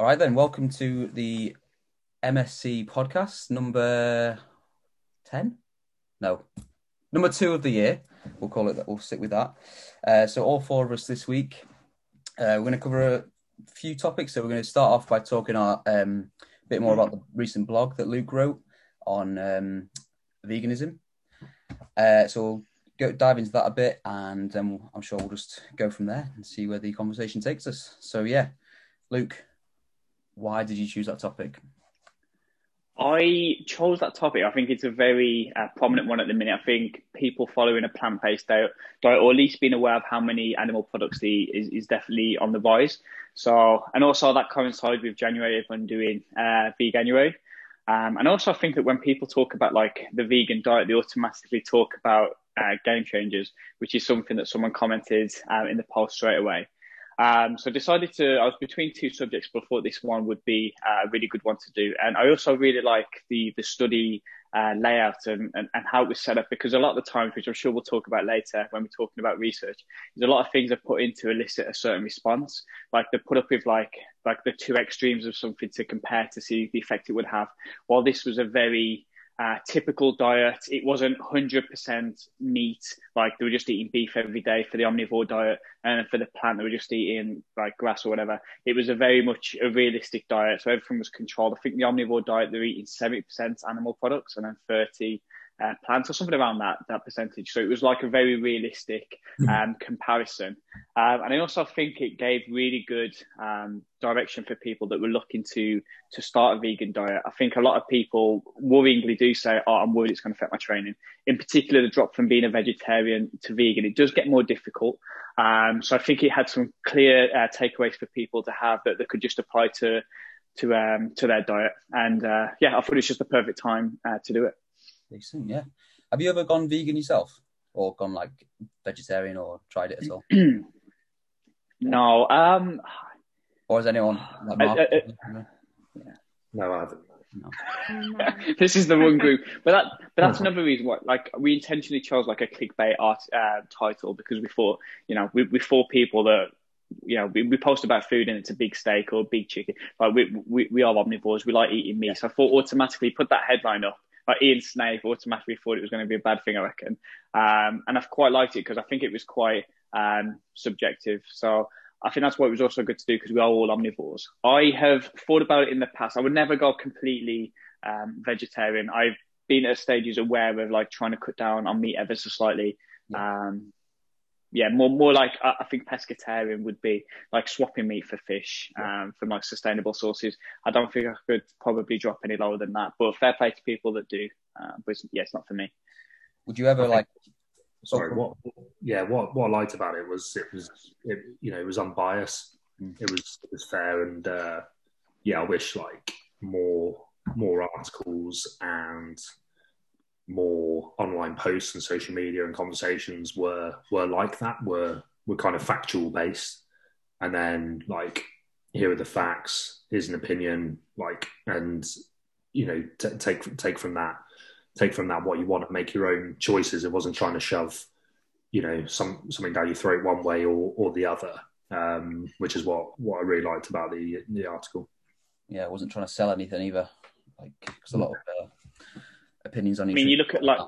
All right, then. Welcome to the MSC podcast number 10? No, number two of the year. We'll call it that. We'll stick with that. Uh, so, all four of us this week, uh, we're going to cover a few topics. So, we're going to start off by talking a um, bit more about the recent blog that Luke wrote on um, veganism. Uh, so, we'll go dive into that a bit, and I'm sure we'll just go from there and see where the conversation takes us. So, yeah, Luke, why did you choose that topic? I chose that topic. I think it's a very uh, prominent one at the minute. I think people following a plant based diet, diet, or at least being aware of how many animal products they eat, is, is definitely on the rise. So, and also that coincides with January, everyone doing uh, Veganuary. Um, and also, I think that when people talk about like the vegan diet, they automatically talk about uh, game changers, which is something that someone commented uh, in the post straight away. Um, so I decided to, I was between two subjects, but thought this one would be a really good one to do. And I also really like the, the study uh, layout and, and, and, how it was set up because a lot of the times, which I'm sure we'll talk about later when we're talking about research, there's a lot of things are put in to elicit a certain response. Like they put up with like, like the two extremes of something to compare to see the effect it would have. While this was a very, uh, typical diet. It wasn't 100% meat, like they were just eating beef every day for the omnivore diet, and for the plant they were just eating like grass or whatever. It was a very much a realistic diet, so everything was controlled. I think the omnivore diet they're eating 70% animal products and then 30 uh, plants or something around that that percentage. So it was like a very realistic hmm. um, comparison, um, and I also think it gave really good um, direction for people that were looking to to start a vegan diet. I think a lot of people worryingly do say, "Oh, I'm worried it's going to affect my training." In particular, the drop from being a vegetarian to vegan, it does get more difficult. Um, so I think it had some clear uh, takeaways for people to have that they could just apply to to um, to their diet. And uh, yeah, I thought it was just the perfect time uh, to do it. Decent, yeah. Have you ever gone vegan yourself, or gone like vegetarian, or tried it at all? no. Um. Or has anyone? Like, uh, uh, yeah. No, I haven't. No. this is the one group, but that but that's another reason why. Like we intentionally chose like a clickbait art uh, title because we thought you know we we thought people that you know, we, we post about food and it's a big steak or a big chicken. Like we, we, we are omnivores. We like eating meat. So I thought automatically put that headline up like Ian Snape automatically thought it was going to be a bad thing, I reckon. Um, and I've quite liked it because I think it was quite um, subjective. So I think that's what it was also good to do because we are all omnivores. I have thought about it in the past. I would never go completely um, vegetarian. I've been at stages aware of like trying to cut down on meat ever so slightly. Yeah. Um, yeah, more more like I think pescatarian would be like swapping meat for fish um, from like sustainable sources. I don't think I could probably drop any lower than that, but fair play to people that do. Uh, but it's, yeah, it's not for me. Would you ever think, like? Sorry, what? Yeah, what what I liked about it was it was it, you know it was unbiased. Mm. It was it was fair, and uh, yeah, I wish like more more articles and more online posts and social media and conversations were were like that were were kind of factual based. And then like here are the facts here's an opinion like and you know t- take take from that take from that what you want and make your own choices. It wasn't trying to shove you know some something down your throat one way or or the other um, which is what what I really liked about the the article. Yeah I wasn't trying to sell anything either like because a lot of uh, opinions on. Each. I mean, you look at like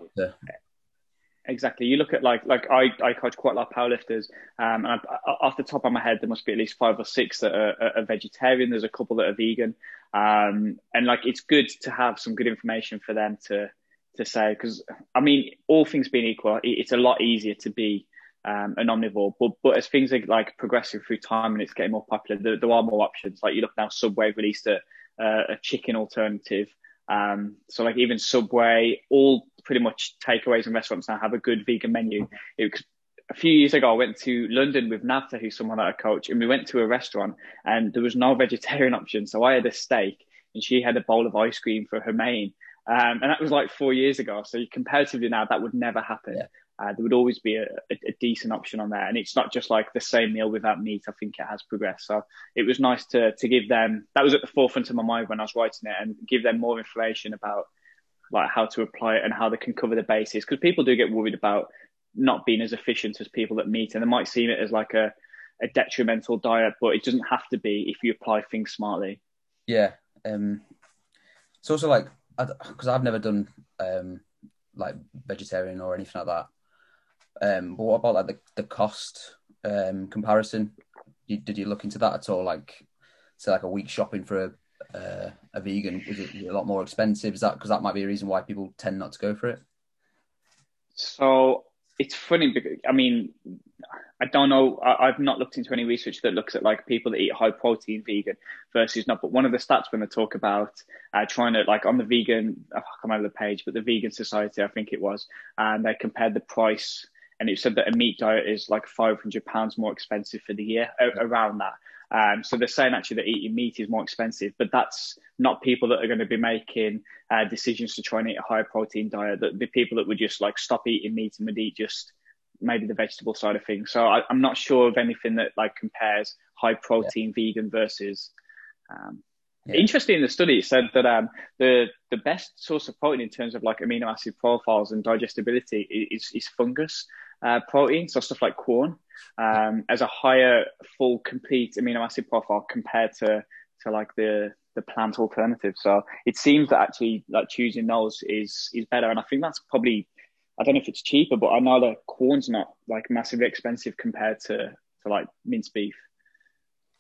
exactly. You look at like like I I coach quite a lot of powerlifters, um, and I, off the top of my head, there must be at least five or six that are, are vegetarian. There's a couple that are vegan, um, and like it's good to have some good information for them to to say because I mean, all things being equal, it's a lot easier to be um, an omnivore. But but as things are like progressing through time and it's getting more popular, there, there are more options. Like you look now, Subway released a, a chicken alternative. Um, so like even Subway, all pretty much takeaways and restaurants now have a good vegan menu. It, a few years ago, I went to London with Navta, who's someone that I coach, and we went to a restaurant and there was no vegetarian option. So I had a steak and she had a bowl of ice cream for her main. Um, and that was like four years ago. So comparatively now, that would never happen. Yeah uh, there would always be a, a, a, decent option on there. And it's not just like the same meal without meat. I think it has progressed. So it was nice to to give them that was at the forefront of my mind when I was writing it and give them more information about like how to apply it and how they can cover the bases. Because people do get worried about not being as efficient as people that meet, and they might see it as like a a detrimental diet, but it doesn't have to be if you apply things smartly. Yeah, um, it's also like because I've never done um, like vegetarian or anything like that. Um, but what about like the, the cost um, comparison? Did, did you look into that at all? Like, say, like a week shopping for a uh, a vegan is it a lot more expensive? Is that because that might be a reason why people tend not to go for it? So it's funny because I mean, I don't know. I, have not looked into any research that looks at like people that eat high protein vegan versus not. But one of the stats when they talk about uh, trying to like on the vegan, I can't remember the page, but the Vegan Society, I think it was, and they compared the price, and it said that a meat diet is like five hundred pounds more expensive for the year around that. Um, so they're saying actually that eating meat is more expensive, but that's not people that are going to be making uh, decisions to try and eat a higher protein diet. That the people that would just like stop eating meat and would eat just maybe the vegetable side of things. So I, am not sure of anything that like compares high protein yeah. vegan versus. Um, yeah. Interesting in the study, it said that um, the the best source of protein in terms of like amino acid profiles and digestibility is, is fungus uh, protein, so stuff like Quorn, um, as a higher full complete amino acid profile compared to to like the the plant alternative. So it seems that actually like choosing those is is better, and I think that's probably I don't know if it's cheaper, but I know that Quorn's not like massively expensive compared to to like minced beef.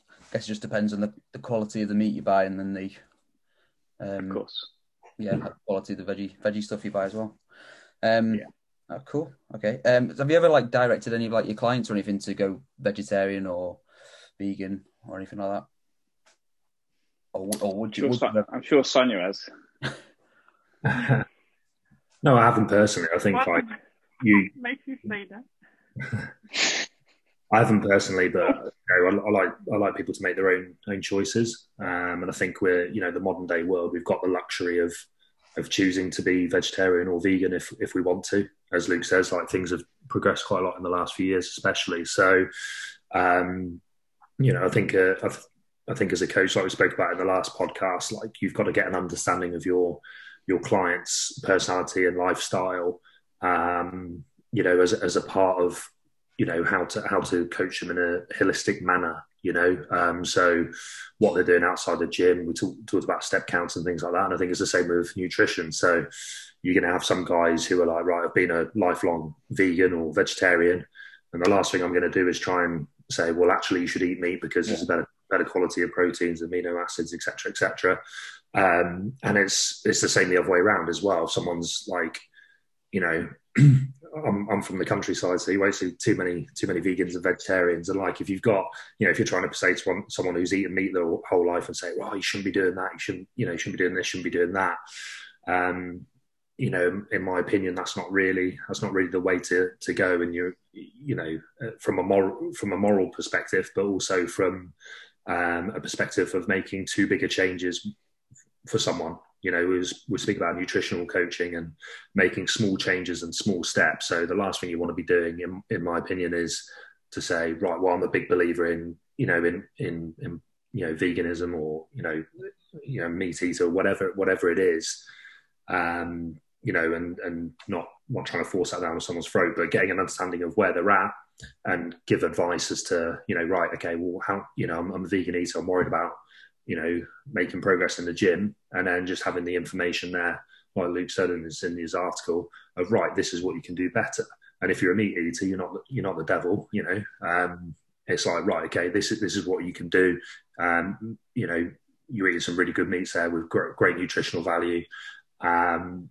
I guess it just depends on the, the quality of the meat you buy and then the um, of course yeah quality of the veggie veggie stuff you buy as well. Um, yeah. Oh, cool. Okay. Um, have you ever like directed any of like your clients or anything to go vegetarian or vegan or anything like that? Or, or would you? I'm sure, would I'm sure Sonia has. no, I haven't personally. I think what like you makes you say that. I haven't personally, but you know, I, I, like I like people to make their own own choices, um, and I think we're you know the modern day world. We've got the luxury of of choosing to be vegetarian or vegan if if we want to. As Luke says, like things have progressed quite a lot in the last few years, especially. So, um, you know, I think uh, I, I think as a coach, like we spoke about in the last podcast, like you've got to get an understanding of your your client's personality and lifestyle. Um, you know, as as a part of you know how to how to coach them in a holistic manner you know um, so what they're doing outside the gym we talk, talked about step counts and things like that and i think it's the same with nutrition so you're going to have some guys who are like right i've been a lifelong vegan or vegetarian and the last thing i'm going to do is try and say well actually you should eat meat because yeah. there's a better better quality of proteins amino acids etc etc um, and it's it's the same the other way around as well if someone's like you know I'm, I'm from the countryside, so you won't see too many too many vegans and vegetarians. And like, if you've got, you know, if you're trying to say to one, someone who's eaten meat their whole life and say, well, you shouldn't be doing that, you shouldn't, you know, you shouldn't be doing this, shouldn't be doing that. Um, you know, in my opinion, that's not really that's not really the way to to go. And you, you know, uh, from a moral from a moral perspective, but also from um, a perspective of making too big a changes for someone you know, was we speak about nutritional coaching and making small changes and small steps. So the last thing you want to be doing, in, in my opinion, is to say, right, well, I'm a big believer in, you know, in in, in you know, veganism or you know, you know, meat eater, whatever whatever it is, um, you know, and and not not trying to force that down someone's throat, but getting an understanding of where they're at and give advice as to, you know, right, okay, well, how, you know, I'm, I'm a vegan eater, I'm worried about you know, making progress in the gym and then just having the information there, like Luke said in his, in his article, of right, this is what you can do better. And if you're a meat eater, you're not you're not the devil, you know. Um, it's like right, okay, this is this is what you can do. Um, you know, you're eating some really good meats there with great, great nutritional value. Um,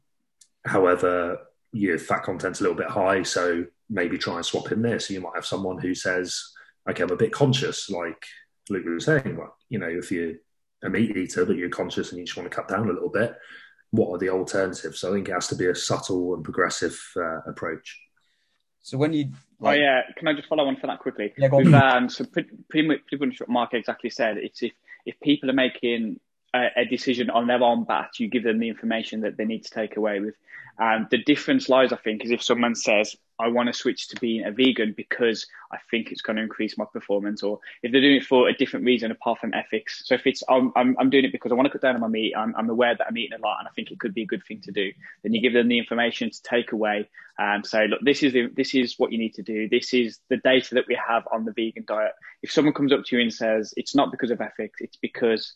however, your fat content's a little bit high, so maybe try and swap in there. So you might have someone who says, "Okay, I'm a bit conscious," like Luke was saying. Like, you know, if you're a meat eater, but you're conscious and you just want to cut down a little bit, what are the alternatives? So I think it has to be a subtle and progressive uh, approach. So when you, oh, like... oh yeah, can I just follow on for that quickly? Yeah, With, um, so pretty, pretty, much, pretty much what Mark exactly said. It's if if people are making a, a, decision on their own bat, you give them the information that they need to take away with. And the difference lies, I think, is if someone says, I want to switch to being a vegan because I think it's going to increase my performance, or if they're doing it for a different reason apart from ethics. So if it's I'm, I'm, I'm doing it because I want to cut down on my meat, I'm, I'm aware that I'm eating a lot, and I think it could be a good thing to do. Then you give them the information to take away and say, look, this is the, this is what you need to do. This is the data that we have on the vegan diet. If someone comes up to you and says it's not because of ethics, it's because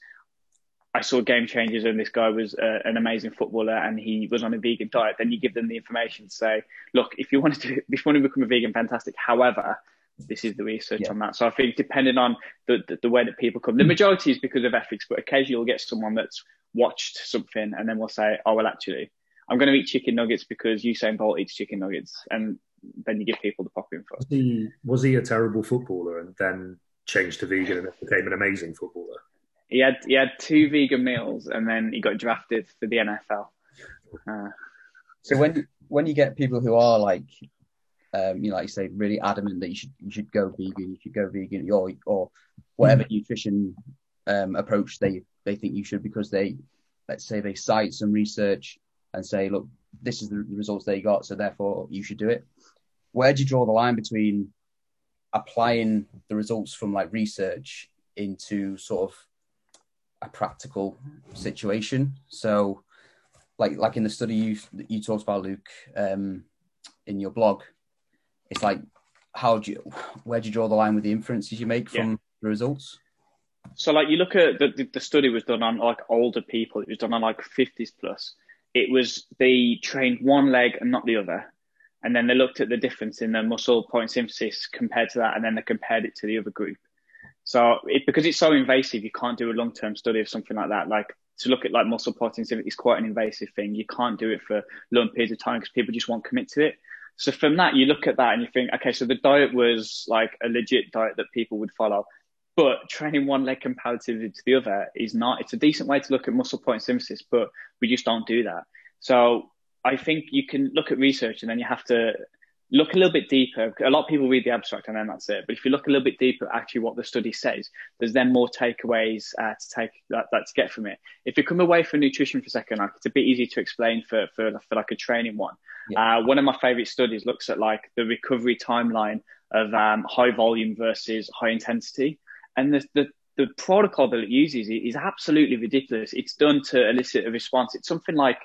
I saw game changers and this guy was uh, an amazing footballer and he was on a vegan diet, then you give them the information to say, look, if you want to do, if you want to become a vegan, fantastic. However, this is the research yeah. on that. So I think depending on the, the, the way that people come, the majority is because of ethics, but occasionally you'll get someone that's watched something and then will say, oh well, actually, I'm going to eat chicken nuggets because Usain Bolt eats chicken nuggets, and then you give people the pop info. Was he, was he a terrible footballer and then changed to vegan and became an amazing footballer? He had he had two vegan meals and then he got drafted for the NFL. Uh, so when when you get people who are like, um, you know, like you say, really adamant that you should you should go vegan, you should go vegan, or or whatever nutrition um, approach they they think you should because they let's say they cite some research and say, look, this is the results they got, so therefore you should do it. Where do you draw the line between applying the results from like research into sort of a practical situation. So, like like in the study you you talked about, Luke, um, in your blog, it's like how do you where do you draw the line with the inferences you make from yeah. the results? So, like you look at the the study was done on like older people. It was done on like fifties plus. It was they trained one leg and not the other, and then they looked at the difference in the muscle protein synthesis compared to that, and then they compared it to the other group. So it, because it's so invasive, you can't do a long term study of something like that. Like to look at like muscle protein is quite an invasive thing. You can't do it for long periods of time because people just won't commit to it. So from that, you look at that and you think, okay, so the diet was like a legit diet that people would follow. But training one leg comparatively to the other is not. It's a decent way to look at muscle protein synthesis, but we just don't do that. So I think you can look at research and then you have to look a little bit deeper. A lot of people read the abstract and then that's it. But if you look a little bit deeper, actually what the study says, there's then more takeaways uh, to take that, that, to get from it. If you come away from nutrition for a second, like it's a bit easy to explain for for, for like a training one. Yeah. Uh, one of my favorite studies looks at like the recovery timeline of um, high volume versus high intensity, and the, the the protocol that it uses is absolutely ridiculous. It's done to elicit a response. It's something like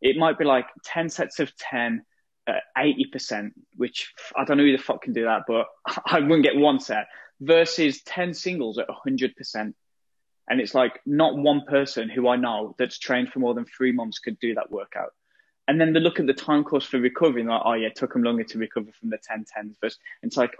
it might be like 10 sets of 10 eighty percent, which I don't know who the fuck can do that, but I wouldn't get one set versus ten singles at hundred percent. And it's like not one person who I know that's trained for more than three months could do that workout. And then they look at the time course for recovery and like, oh yeah, it took them longer to recover from the 10 10s first. And it's like,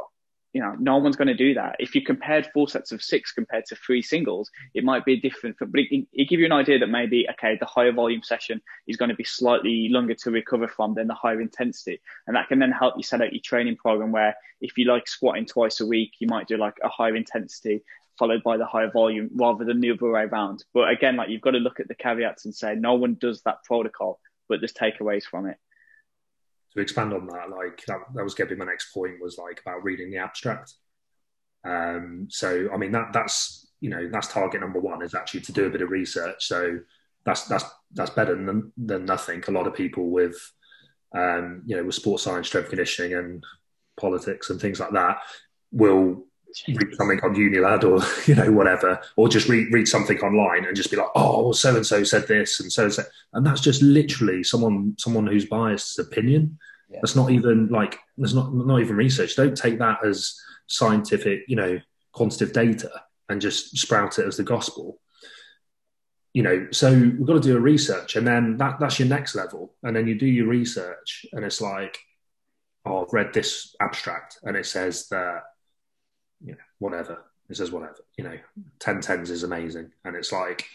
you know, no one's going to do that. If you compared four sets of six compared to three singles, it might be different. But it, it give you an idea that maybe, okay, the higher volume session is going to be slightly longer to recover from than the higher intensity. And that can then help you set out your training program where if you like squatting twice a week, you might do like a higher intensity followed by the higher volume rather than the other way around. But again, like you've got to look at the caveats and say no one does that protocol, but there's takeaways from it to expand on that, like that, that was going to be my next point was like about reading the abstract. Um, so I mean that that's you know that's target number one is actually to do a bit of research. So that's that's that's better than than nothing. A lot of people with um, you know with sports science, strength conditioning, and politics and things like that will read something on Unilad or you know whatever, or just read read something online and just be like, oh, so and so said this and so and so, and that's just literally someone someone who's biased opinion. Yeah. That's not even like there's not not even research. Don't take that as scientific, you know, quantitative data and just sprout it as the gospel. You know, so we've got to do a research, and then that that's your next level, and then you do your research, and it's like, oh, I've read this abstract, and it says that whatever. It says whatever. You know, 10 tens is amazing. And it's like,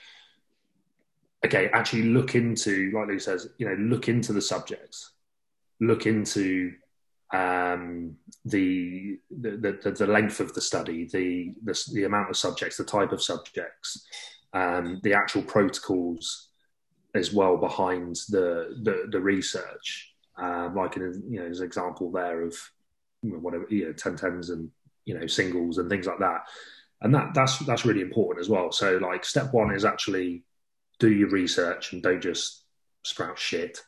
okay, actually look into, like Lou says, you know, look into the subjects, look into um, the, the, the, the length of the study, the, the, the amount of subjects, the type of subjects, um, the actual protocols as well behind the, the, the research. Um, like in, you know, there's an example there of whatever, you know, 10 tens and you know singles and things like that and that that's that's really important as well so like step one is actually do your research and don't just sprout shit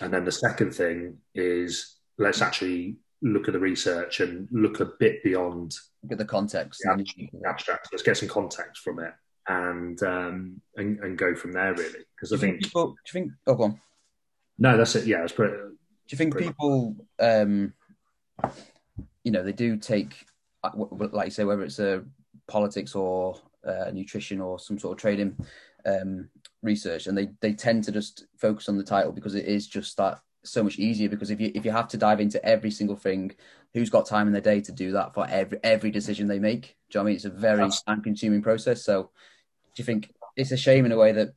and then the second thing is let's actually look at the research and look a bit beyond Look at the context. Yeah. and- the abstract. Let's get some context from it and um, and, and go from there really. Because I think think people? Do you think? Oh, go on. no, that's it. Yeah, it's pretty. Do you think Pretty much. people, um, you know, they do take, like you say, whether it's a politics or uh, nutrition or some sort of trading um, research, and they they tend to just focus on the title because it is just that so much easier. Because if you if you have to dive into every single thing, who's got time in their day to do that for every every decision they make? Do you know what I mean? It's a very time consuming process. So, do you think it's a shame in a way that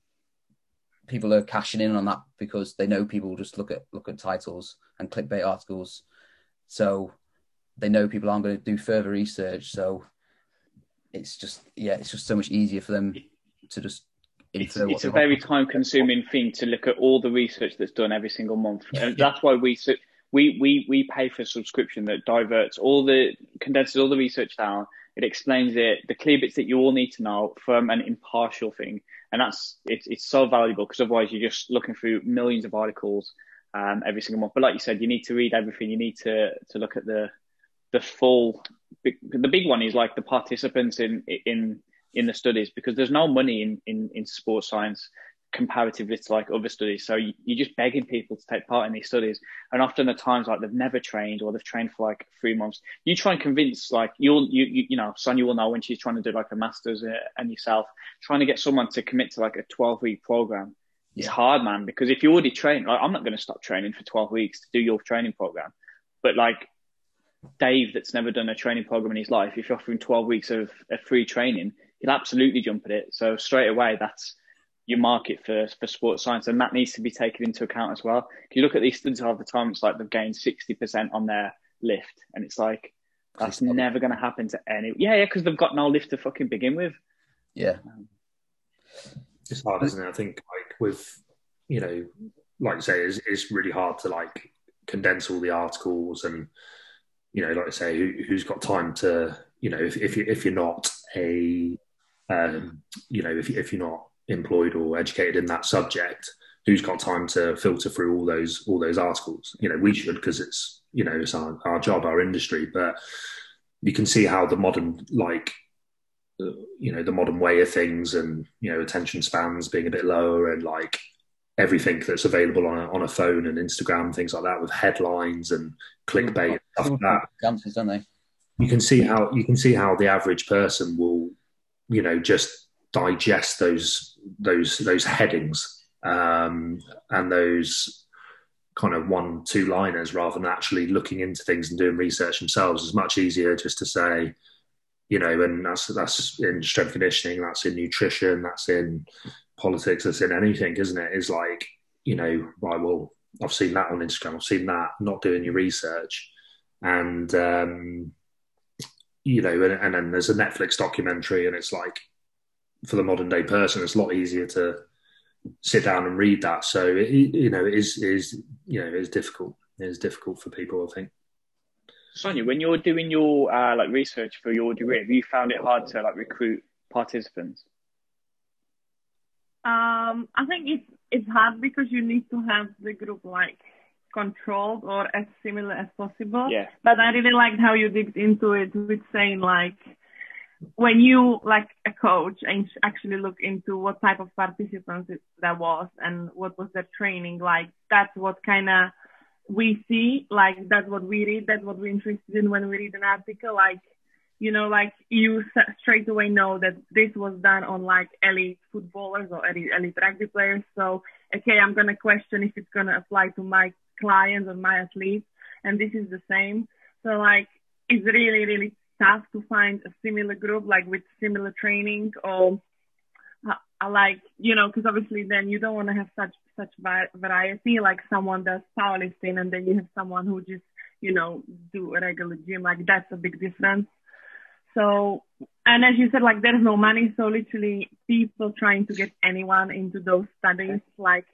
people are cashing in on that because they know people will just look at look at titles and clickbait articles, so they know people aren't going to do further research. So it's just yeah, it's just so much easier for them to just It's, it's a very time consuming thing to look at all the research that's done every single month. And that's why we we, we we pay for a subscription that diverts all the condenses all the research down. It explains it, the clear bits that you all need to know from an impartial thing. And that's it's it's so valuable because otherwise you're just looking through millions of articles um, every single month. But like you said, you need to read everything. You need to to look at the the full. The big one is like the participants in in in the studies because there's no money in in, in sports science comparatively to like other studies. So you, you're just begging people to take part in these studies, and often the times like they've never trained or they've trained for like three months. You try and convince like you'll you you, you know Sonia will know when she's trying to do like a masters uh, and yourself trying to get someone to commit to like a 12 week program. Yeah. hard, man, because if you already train, like, I'm not going to stop training for 12 weeks to do your training program, but like Dave, that's never done a training program in his life, if you're offering 12 weeks of, of free training, he'll absolutely jump at it. So straight away, that's your market for, for sports science. And that needs to be taken into account as well. If you look at these studies all the time, it's like they've gained 60% on their lift. And it's like, that's It's- never going to happen to any. Yeah, yeah, because they've got no lift to fucking begin with. Yeah, um, it's hard, isn't it? I think like with you know, like you say, it's, it's really hard to like condense all the articles and you know, like I say, who, who's got time to you know, if if you if you're not a um, you know, if if you're not employed or educated in that subject, who's got time to filter through all those all those articles? You know, we should because it's you know it's our, our job, our industry, but you can see how the modern like uh, you know the modern way of things and you know attention spans being a bit lower and like everything that's available on a, on a phone and Instagram things like that with headlines and clickbait and stuff like that don't they? you can see how you can see how the average person will you know just digest those those those headings um, and those kind of one two liners rather than actually looking into things and doing research themselves it's much easier just to say you know and that's that's in strength conditioning that's in nutrition that's in politics that's in anything isn't it is like you know right well i've seen that on instagram i've seen that not doing your research and um you know, and, and then there's a Netflix documentary, and it's like for the modern day person, it's a lot easier to sit down and read that. So it, you know, it is is you know, it is difficult. It is difficult for people, I think. Sonia, when you're doing your uh, like research for your degree, have you found it hard to like recruit participants? Um, I think it's it's hard because you need to have the group like controlled or as similar as possible. Yeah. But I really liked how you digged into it with saying like when you like a coach and actually look into what type of participants it, that was and what was their training like, that's what kind of we see. Like that's what we read. That's what we're interested in when we read an article. Like you know, like you straight away know that this was done on like elite footballers or elite, elite rugby players. So, okay, I'm going to question if it's going to apply to my clients or my athletes. And this is the same. So like, it's really, really tough to find a similar group, like with similar training or uh, like, you know, cause obviously then you don't want to have such, such variety. Like someone does powerlifting and then you have someone who just, you know, do a regular gym. Like that's a big difference. So, and as you said, like there's no money. So literally people trying to get anyone into those studies, like,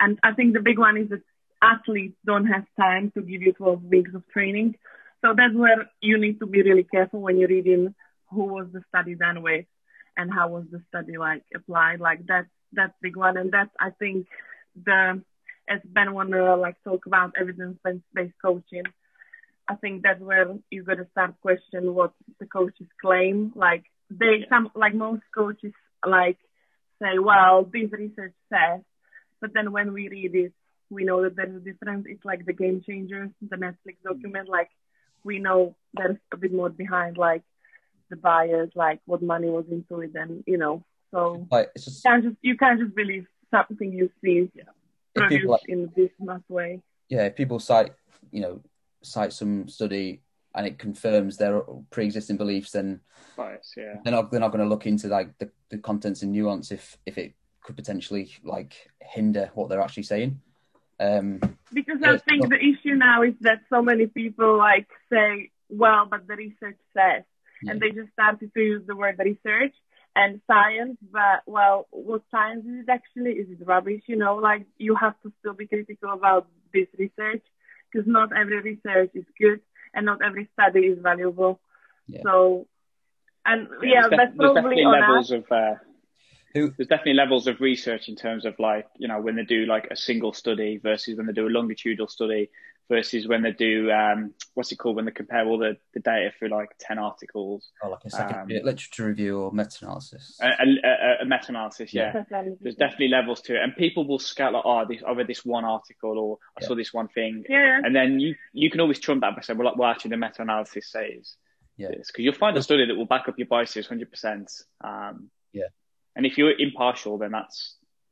and I think the big one is that athletes don't have time to give you 12 weeks of training. So that's where you need to be really careful when you're reading who was the study done with and how was the study like applied. Like that's, that's big one. And that's, I think the, as Ben wanna like talk about evidence-based coaching, I think that's where you got to start question what the coaches claim. Like they, some like most coaches like say, well, this research says, but then when we read it, we know that there's a difference. It's like the game changers, the Netflix mm. document. Like we know there's a bit more behind, like the buyers, like what money was into it, and you know. So Like it's just you can't just you can't just believe something you see if produced like, in this mass way. yeah, if people cite you know cite some study and it confirms their pre-existing beliefs, then Bias, yeah. they're not they're not going to look into like the, the contents and nuance if if it could potentially like hinder what they're actually saying. Um, Because I think so- the issue now is that so many people like say, well, but the research says, Yeah. and they just started to use the word research and science. But well, what science is it actually? Is it rubbish? You know, like you have to still be critical about this research because not every research is good and not every study is valuable. Yeah. So, and yeah, there's, def- that's there's probably on levels us. of uh, Who- there's definitely levels of research in terms of like you know when they do like a single study versus when they do a longitudinal study versus when they do um, what's it called when they compare all the, the data through like 10 articles or like a second Um, literature review or meta-analysis. a, a, a, a meta-analysis yeah. That's there's definitely levels to it and people will scout like oh this, I read this one article or I Yeah. saw this one thing Yeah. and then you you can always trump that by saying well, like, well actually the meta-analysis says Yeah. this because you'll find a study that will back up your biases 100% um, Yeah. and if you're impartial then that's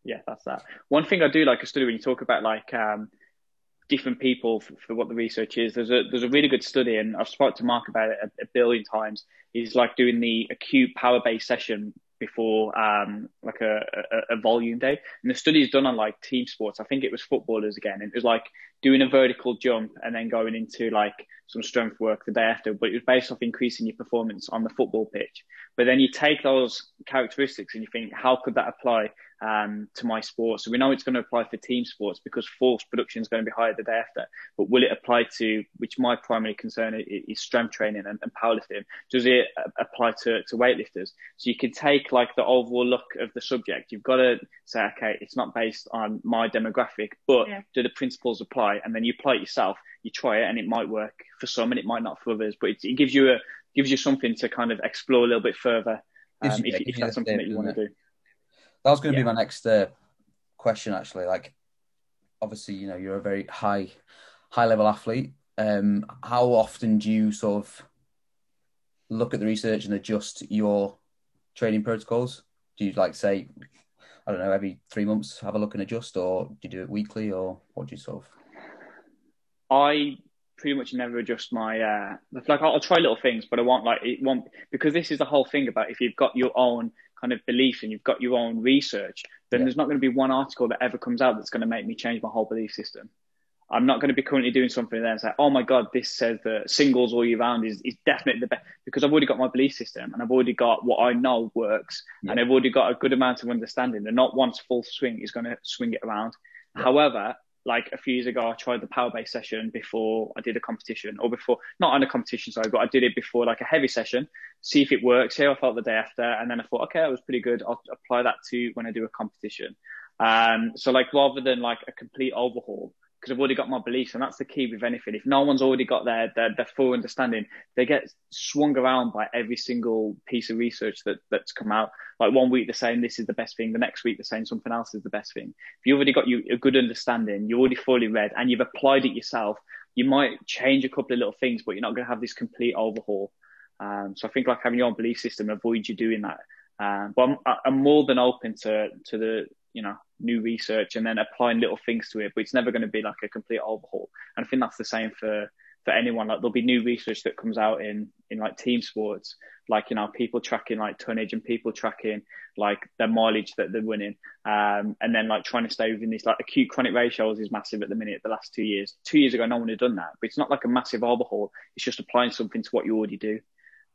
yeah that's that one thing I do like a study when you talk about like um, different people for, for what the research is. There's a there's a really good study and I've spoken to Mark about it a, a billion times. He's like doing the acute power based session before um, like a, a, a volume day. And the study is done on like team sports. I think it was footballers again. It was like doing a vertical jump and then going into like some strength work the day after, but it was based off increasing your performance on the football pitch. But then you take those characteristics and you think, how could that apply um, to my sport? So we know it's going to apply for team sports because force production is going to be higher the day after. But will it apply to, which my primary concern is, is strength training and, and powerlifting? Does it apply to, to weightlifters? So you can take like the overall look of the subject. You've got to say, okay, it's not based on my demographic, but Yeah. do the principles apply? And then you apply it yourself. You try it, and it might work for some, and it might not for others. But it, it gives you a gives you something to kind of explore a little bit further um, you- if, if that's something that you want to do. That was going to Yeah. be my next uh, question, actually. Like, obviously, you know, you're a very high, high level athlete. Um, how often do you sort of look at the research and adjust your training protocols? Do you like say, I don't know, every three months have a look and adjust, or do you do it weekly, or what do you sort of? I pretty much never adjust my uh like I'll, I'll try little things but I want like it won't because this is the whole thing about if you've got your own kind of belief and you've got your own research then Yeah. there's not going to be one article that ever comes out that's going to make me change my whole belief system I'm not going to be currently doing something there and say oh my god this says that singles all year round is, is definitely the best because I've already got my belief system and I've already got what I know works Yeah. and I've already got a good amount of understanding and not once full swing is going to swing it around Yeah. however like a few years ago, I tried the power base session before I did a competition, or before not on a competition, sorry, but I did it before like a heavy session, see if it works, see how I felt the day after, and then I thought, okay, that was pretty good. I'll apply that to when I do a competition. Um, so like rather than like a complete overhaul, because I've already got my beliefs, and that's the key with anything. If no one's already got their, their their full understanding, they get swung around by every single piece of research that that's come out. Like one week they're saying this is the best thing, the next week they're saying something else is the best thing. If you've already got you a good understanding, you're already fully read, and you've applied it yourself, you might change a couple of little things, but you're not going to have this complete overhaul. Um, so I think like having your own belief system avoids you doing that. Um, but I'm, I'm more than open to to the you know new research and then applying little things to it, but it's never going to be like a complete overhaul. And I think that's the same for for anyone. Like there'll be new research that comes out in in like team sports, like you know people tracking like tonnage and people tracking like their mileage that they're winning, um, and then like trying to stay within these like acute chronic ratios is massive at the minute. The last two years, two years ago, no one had done that, but it's not like a massive overhaul. It's just applying something to what you already do.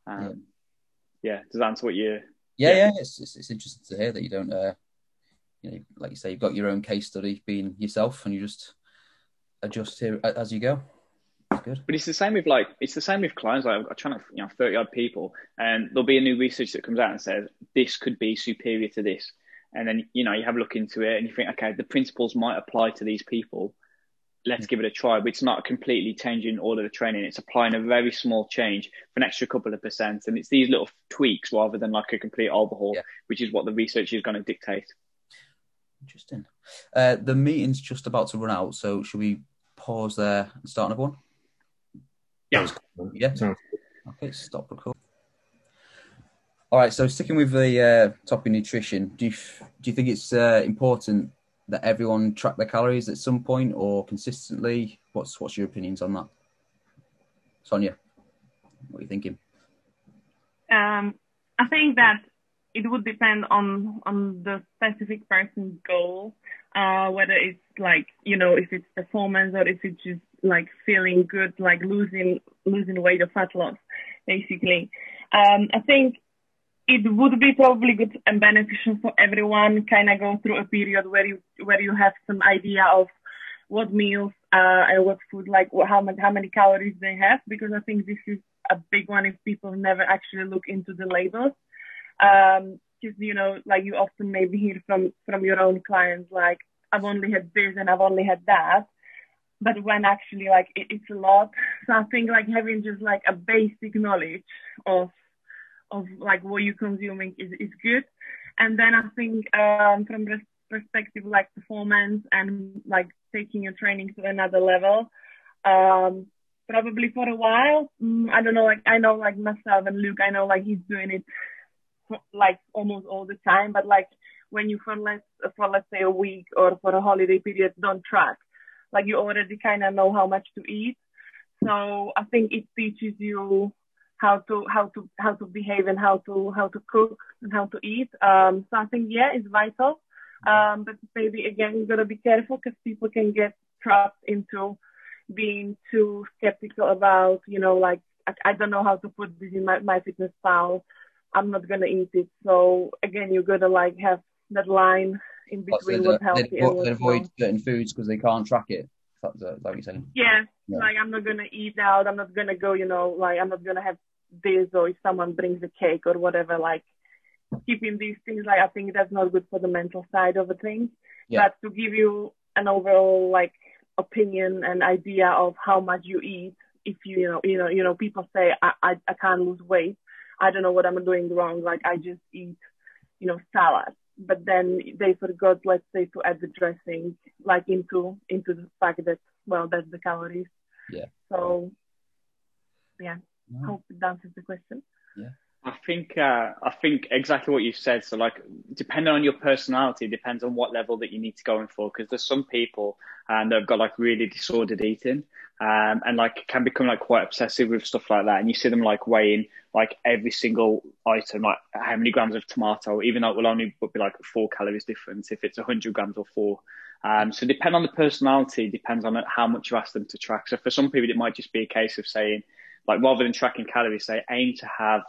Um, yeah. does that answer what you? Yeah, Yeah. yeah, It's, it's it's interesting to hear that you don't, uh, you know, like you say, you've got your own case study, being yourself, and you just adjust here as you go. Good. But it's the same with like it's the same with clients. Like I try to you know thirty odd people, and there'll be a new research that comes out and says this could be superior to this, and then you know you have a look into it and you think okay the principles might apply to these people. let's give it a try. But it's not completely changing all of the training. It's applying a very small change for an extra couple of percent. And it's these little tweaks rather than like a complete overhaul, Yeah. which is what the research is going to dictate. Interesting. Uh, the meeting's just about to run out, so should we pause there and start another one? Yeah. Sounds good. Yeah. Sounds Okay, stop recording. All right, so sticking with the uh, topic of nutrition, do you do you think it's uh, important that everyone track their calories at some point or consistently? What's what's your opinions on that, Sonia? What are you thinking? Um, I think that it would depend on on the specific person's goal, uh, whether it's like you know if it's performance or if it's just like feeling good, like losing losing weight or fat loss, basically. Um, I think it would be probably good and beneficial for everyone. Kind of go through a period where you where you have some idea of what meals uh, and what food like how much how many calories they have because I think this is a big one if people never actually look into the labels. Um, you know, like you often maybe hear from from your own clients, like I've only had this and I've only had that, but when actually like it, it's a lot. So I think like having just like a basic knowledge of of like what you're consuming is is good, and then I think um, from the perspective like performance and like taking your training to another level. Um, probably for a while. Mm, I don't know, like I know like myself and Luke, I know like he's doing it like almost all the time, but like when you for let's for let's say a week or for a holiday period don't track, like you already kind of know how much to eat. So I think it teaches you how to how to how to behave and how to how to cook and how to eat. Um, so I think yeah, it's vital. Um, but maybe again you gotta be careful because people can get trapped into being too skeptical about, you know, like I, I don't know how to put this in my, my fitness pal. I'm not gonna eat it. So again, you're gonna like have that line in so between what's healthy they and what's avoid not. certain foods because they can't track it. Is that, is that what you're saying? Yeah, Yeah. like I'm not gonna eat out. I'm not gonna go, you know, like I'm not gonna have this or if someone brings a cake or whatever. Like keeping these things, like I think that's not good for the mental side of the thing. Yeah. But to give you an overall like opinion and idea of how much you eat, if you, you know, you know, you know, people say I, I, I can't lose weight. I don't know what I'm doing wrong. Like I just eat, you know, salad. But then they forgot, let's say, to add the dressing, like into into the fact that well, that's the calories. Yeah. So, yeah, No. hope it answers the question. Yeah. I think uh, I think exactly what you said. So like, depending on your personality, depends on what level that you need to go in for. Because there's some people and they've got like really disordered eating, um, and like can become like quite obsessive with stuff like that. And you see them like weighing like every single item, like how many grams of tomato, even though it will only be like four calories difference if it's 100 grams or four. Um, so depend on the personality, depends on how much you ask them to track. So for some people, it might just be a case of saying, like rather than tracking calories, say aim to have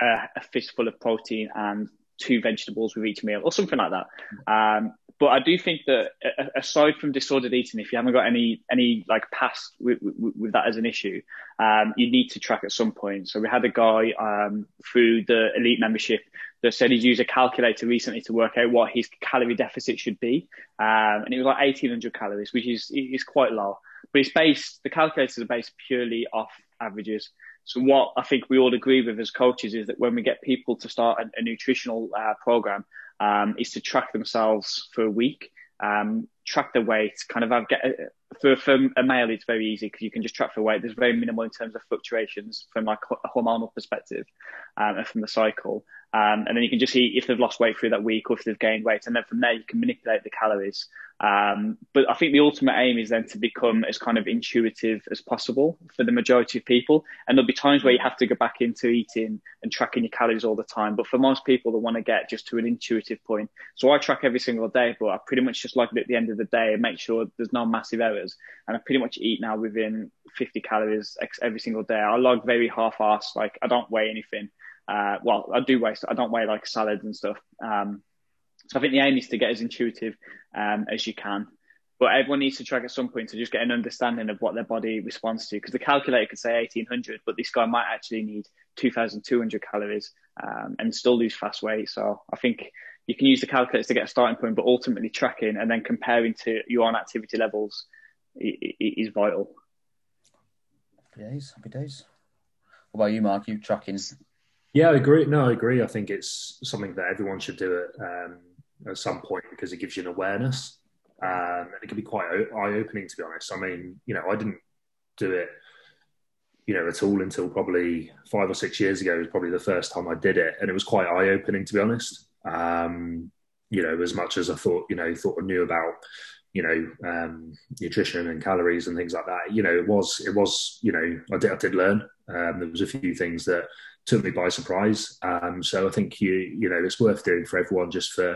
a, a fistful of protein and two vegetables with each meal or something like that. Um, but I do think that aside from disordered eating, if you haven't got any any like past with, with, with that as an issue, um, you need to track at some point. So we had a guy um, through the elite membership that said he's used a calculator recently to work out what his calorie deficit should be, um, and it was like 1800 calories, which is is quite low. But it's based the calculators are based purely off averages. So what I think we all agree with as coaches is that when we get people to start a, a nutritional uh, program, um, is to track themselves for a week, um, track their weight, kind of have get for, for a male it's very easy because you can just track their weight. There's very minimal in terms of fluctuations from like a hormonal perspective um, and from the cycle. Um, and then you can just see if they've lost weight through that week or if they've gained weight, and then from there you can manipulate the calories. Um, but I think the ultimate aim is then to become as kind of intuitive as possible for the majority of people. And there'll be times where you have to go back into eating and tracking your calories all the time. But for most people, they want to get just to an intuitive point. So I track every single day, but I pretty much just like it at the end of the day and make sure there's no massive errors. And I pretty much eat now within 50 calories every single day. I log very half-assed, like I don't weigh anything. Uh, well, I do weigh, I don't weigh like salads and stuff. Um, so I think the aim is to get as intuitive um, as you can. But everyone needs to track at some point to just get an understanding of what their body responds to. Because the calculator could say 1800, but this guy might actually need 2200 calories um, and still lose fast weight. So I think you can use the calculator to get a starting point, but ultimately tracking and then comparing to your own activity levels is vital. Happy days, happy days. What about you, Mark? You tracking? Yeah, I agree. No, I agree. I think it's something that everyone should do it um, at some point because it gives you an awareness. Um, and it can be quite eye opening, to be honest. I mean, you know, I didn't do it, you know, at all until probably five or six years ago. It was probably the first time I did it, and it was quite eye opening, to be honest. Um, you know, as much as I thought, you know, thought I knew about, you know, um, nutrition and calories and things like that. You know, it was, it was, you know, I did, I did learn. Um, there was a few things that took me by surprise. Um, so I think you, you know, it's worth doing for everyone, just for,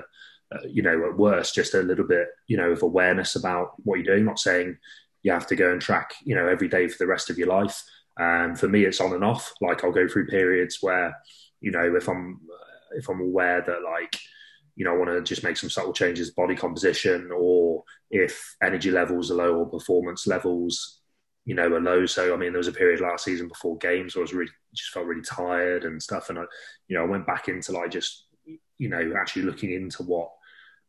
uh, you know, at worst, just a little bit, you know, of awareness about what you're doing. Not saying you have to go and track, you know, every day for the rest of your life. Um, for me, it's on and off. Like I'll go through periods where, you know, if I'm if I'm aware that like you know, I want to just make some subtle changes, body composition, or if energy levels are low or performance levels, you know, are low. So, I mean, there was a period last season before games where I was really, just felt really tired and stuff. And I, you know, I went back into like just, you know, actually looking into what,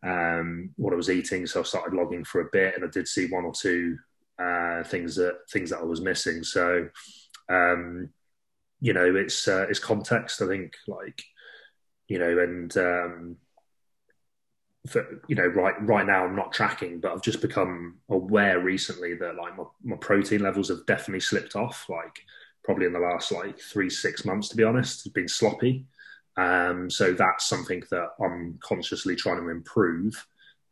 um, what I was eating. So I started logging for a bit and I did see one or two, uh, things that, things that I was missing. So, um, you know, it's, uh, it's context, I think, like, you know, and, um, for, you know, right right now I'm not tracking, but I've just become aware recently that like my, my protein levels have definitely slipped off. Like probably in the last like three six months, to be honest, it's been sloppy. Um, so that's something that I'm consciously trying to improve,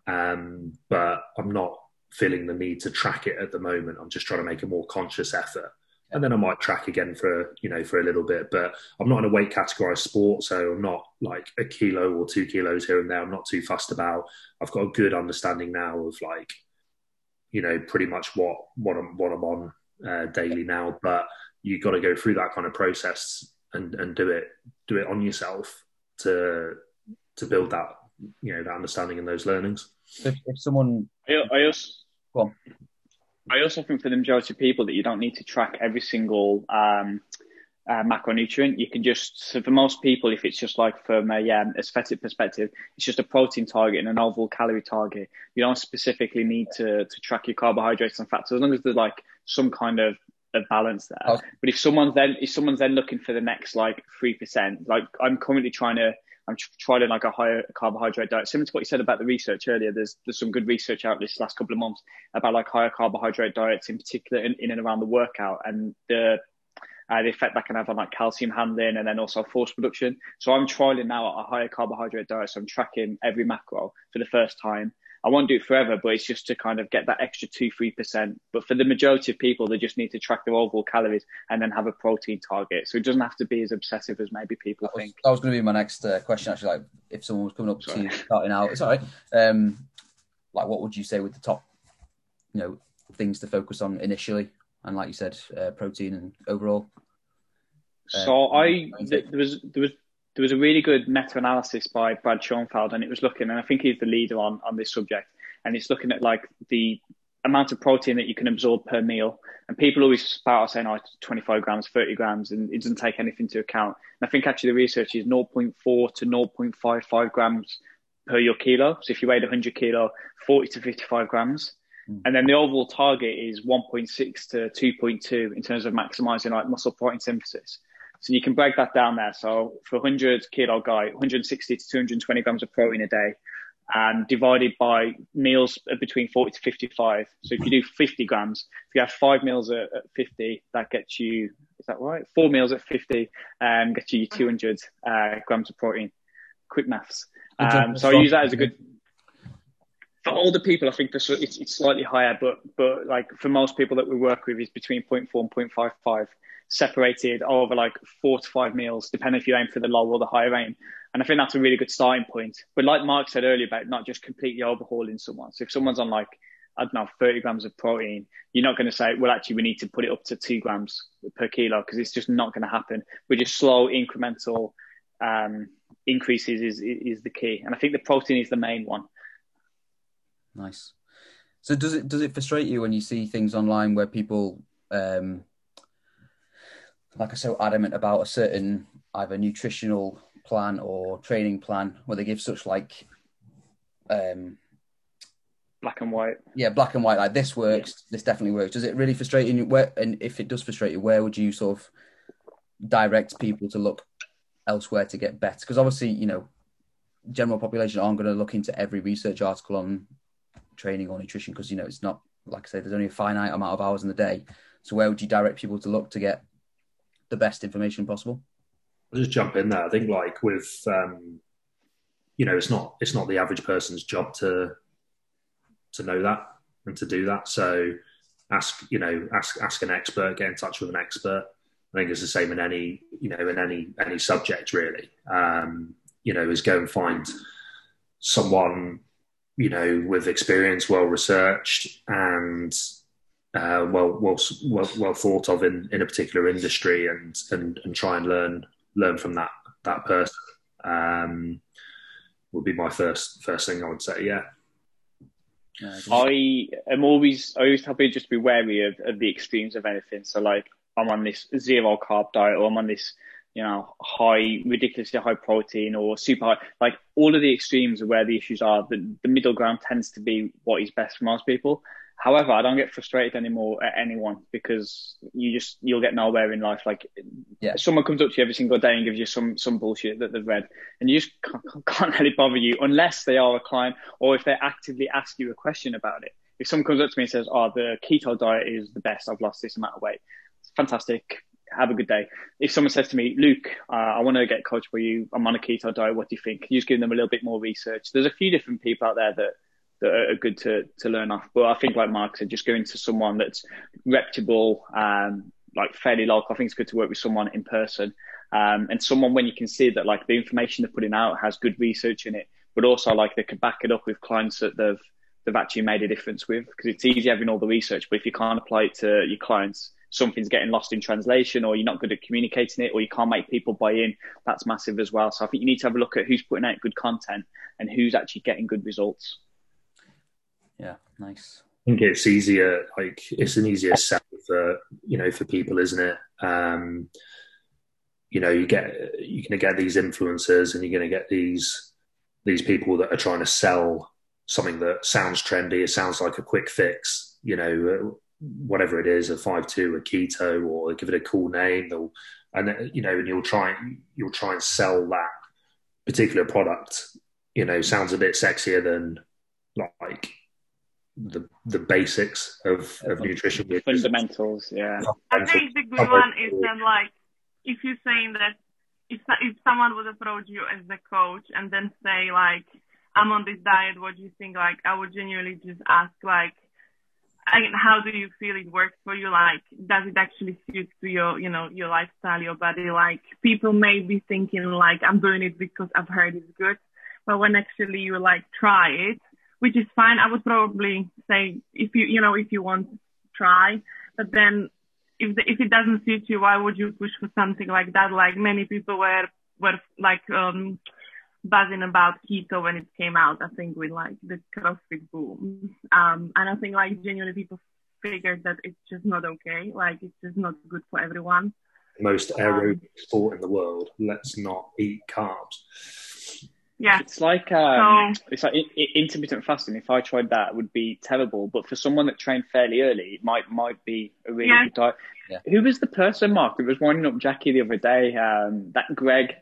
um, but I'm not feeling the need to track it at the moment. I'm just trying to make a more conscious effort and then I might track again for you know for a little bit. But I'm not in a weight categorized sport, so I'm not like a kilo or two kilos here and there. I'm not too fussed about. I've got a good understanding now of like you know pretty much what what I'm what I'm on uh, daily now. But you've got to go through that kind of process and and do it do it on yourself to to build that you know that understanding and those learnings. If, if someone, I, I also. Well, I also think for the majority of people that you don't need to track every single um, uh, macronutrient. You can just, so for most people, if it's just like from a um, aesthetic perspective, it's just a protein target and an overall calorie target. You don't specifically need to, to track your carbohydrates and fats as long as there's like some kind of a balance there. Oh. But if someone's then, if someone's then looking for the next like 3%, like I'm currently trying to I'm trying like a higher carbohydrate diet. Similar to what you said about the research earlier, there's there's some good research out this last couple of months about like higher carbohydrate diets, in particular in, in and around the workout and the uh, the effect that can have on like calcium handling and then also force production. So I'm trialing now a higher carbohydrate diet. So I'm tracking every macro for the first time I won't do it forever, but it's just to kind of get that extra two, three percent. But for the majority of people, they just need to track their overall calories and then have a protein target. So it doesn't have to be as obsessive as maybe people that was, think. That was going to be my next uh, question, actually. Like, if someone was coming up to you starting out, sorry, um, like what would you say with the top, you know, things to focus on initially? And like you said, uh, protein and overall. Uh, so I there was there was there was a really good meta-analysis by Brad Schoenfeld, and it was looking, and I think he's the leader on on this subject, and it's looking at like the amount of protein that you can absorb per meal. And people always spout out saying, oh, 25 grams, 30 grams, and it doesn't take anything into account. And I think actually the research is 0.4 to 0.55 grams per your kilo. So if you weighed 100 kilo, 40 to 55 grams. Mm. And then the overall target is 1.6 to 2.2 in terms of maximizing like muscle protein synthesis. So you can break that down there. So for 100 kilo guy, 160 to 220 grams of protein a day, and divided by meals between 40 to 55. So if you do 50 grams, if you have five meals at, at 50, that gets you, is that right? Four meals at 50 um, gets you 200 uh, grams of protein. Quick maths. Um, so I use that as a good. For older people, I think it's, it's slightly higher, but but like for most people that we work with, is between 0.4 and 0.55 separated over like four to five meals, depending if you aim for the low or the higher aim. And I think that's a really good starting point. But like Mark said earlier about not just completely overhauling someone. So if someone's on like, I don't know, 30 grams of protein, you're not going to say, well, actually, we need to put it up to two grams per kilo because it's just not going to happen. But just slow incremental um, increases is, is the key. And I think the protein is the main one. Nice. So does it does it frustrate you when you see things online where people um, like are so adamant about a certain either nutritional plan or training plan where they give such like um black and white. Yeah, black and white. Like this works. This definitely works. Does it really frustrate you? Where and if it does frustrate you, where would you sort of direct people to look elsewhere to get better? Because obviously, you know, general population aren't going to look into every research article on training or nutrition because you know it's not like I said. There's only a finite amount of hours in the day. So where would you direct people to look to get the best information possible? I'll just jump in there. I think like with um, you know, it's not it's not the average person's job to to know that and to do that. So ask you know ask ask an expert, get in touch with an expert. I think it's the same in any you know in any any subject really. Um, you know, is go and find someone you know with experience, well researched, and uh, well, well, well, well thought of in, in a particular industry, and, and and try and learn learn from that that person. Um, would be my first first thing I would say. Yeah. I am always I always tell people just to be wary of, of the extremes of anything. So like I'm on this zero carb diet or I'm on this, you know, high ridiculously high protein or super high like all of the extremes are where the issues are. The the middle ground tends to be what is best for most people. However, I don't get frustrated anymore at anyone because you just you'll get nowhere in life. Like, yeah. someone comes up to you every single day and gives you some some bullshit that they've read, and you just can't, can't really bother you unless they are a client or if they actively ask you a question about it. If someone comes up to me and says, "Oh, the keto diet is the best. I've lost this amount of weight," it's fantastic. Have a good day. If someone says to me, Luke, uh, I want to get coached by you. I'm on a keto diet. What do you think? You just give them a little bit more research. There's a few different people out there that that are good to to learn off. But I think, like Mark said, just going to someone that's reputable, um, like fairly local. I think it's good to work with someone in person, um, and someone when you can see that like the information they're putting out has good research in it, but also like they can back it up with clients that they've they've actually made a difference with. Because it's easy having all the research, but if you can't apply it to your clients, something's getting lost in translation, or you're not good at communicating it, or you can't make people buy in. That's massive as well. So I think you need to have a look at who's putting out good content and who's actually getting good results. Nice. I think it's easier, like it's an easier sell for you know for people, isn't it? Um, you know, you get you're going to get these influencers, and you're going to get these these people that are trying to sell something that sounds trendy. It sounds like a quick fix. You know, whatever it is, a five two, a keto, or give it a cool name. They'll, and you know, and you'll try you'll try and sell that particular product. You know, sounds a bit sexier than like the the basics of, of nutrition. Fundamentals, yeah. I think the good one is that like if you're saying that if if someone would approach you as a coach and then say like I'm on this diet, what do you think? Like I would genuinely just ask like I mean, how do you feel it works for you? Like, does it actually suit to your, you know, your lifestyle, your body? Like, people may be thinking like, I'm doing it because I've heard it's good, but when actually you like try it, which is fine. I would probably say if you you know if you want to try, but then if the, if it doesn't suit you, why would you push for something like that? Like many people were were like um buzzing about keto when it came out. I think with like the CrossFit boom, um, and I think like genuinely people figured that it's just not okay. Like it's just not good for everyone. Most aerobic um, sport in the world. Let's not eat carbs. Yeah, it's like um, so, it's like intermittent fasting. If I tried that, it would be terrible. But for someone that trained fairly early, it might might be a really yeah. good diet. Yeah. Who was the person, Mark, that was winding up Jackie the other day? Um, that Gregg,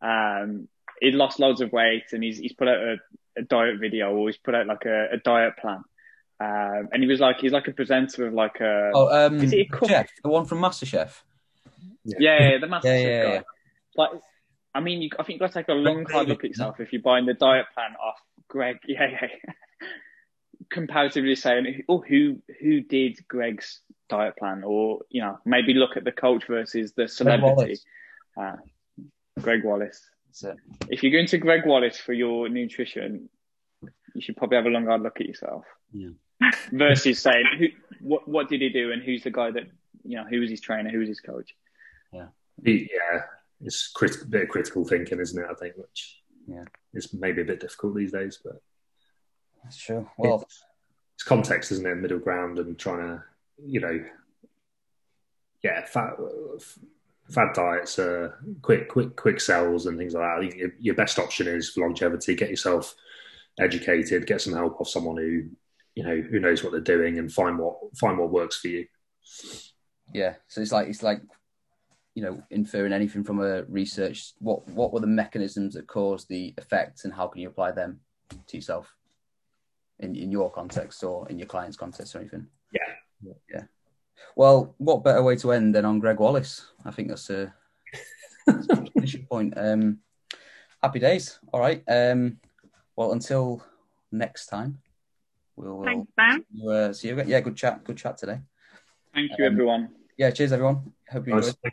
um, he lost loads of weight and he's he's put out a, a diet video or he's put out like a, a diet plan. Um, and he was like he's like a presenter of like a oh um, is he a Jeff, the one from MasterChef. Yeah, yeah, yeah the MasterChef yeah, yeah, guy. Like I mean, you, I think you've got to take a long, hard look at yourself if you're buying the diet plan off Gregg. Yeah, yeah. Comparatively saying, oh, who who did Gregg's diet plan, or you know, maybe look at the coach versus the celebrity. Gregg Wallace. Uh, Gregg Wallace. If you're going to Gregg Wallace for your nutrition, you should probably have a long hard look at yourself. Yeah. versus saying, who, what what did he do, and who's the guy that you know, who was his trainer, who was his coach. Yeah. Yeah it's crit- a bit of critical thinking, isn't it? I think, which yeah, is maybe a bit difficult these days, but that's true. Well, it's, it's context, isn't it? Middle ground and trying to, you know, yeah, fat, fad diets, uh, quick, quick, quick sells and things like that. I think your, your best option is for longevity. Get yourself educated, get some help off someone who you know who knows what they're doing and find what find what works for you. Yeah, so it's like it's like you know inferring anything from a research. What what were the mechanisms that caused the effects, and how can you apply them to yourself in in your context or in your client's context or anything? Yeah, yeah. Well, what better way to end than on Gregg Wallace? I think that's a, that's a finishing point. Um, happy days. All right. Um, well, until next time, we'll, Thanks, Ben. uh, see you again. Yeah, good chat. Good chat today. Thank you, Um, everyone. Yeah, cheers, everyone. Hope you Nice. enjoyed,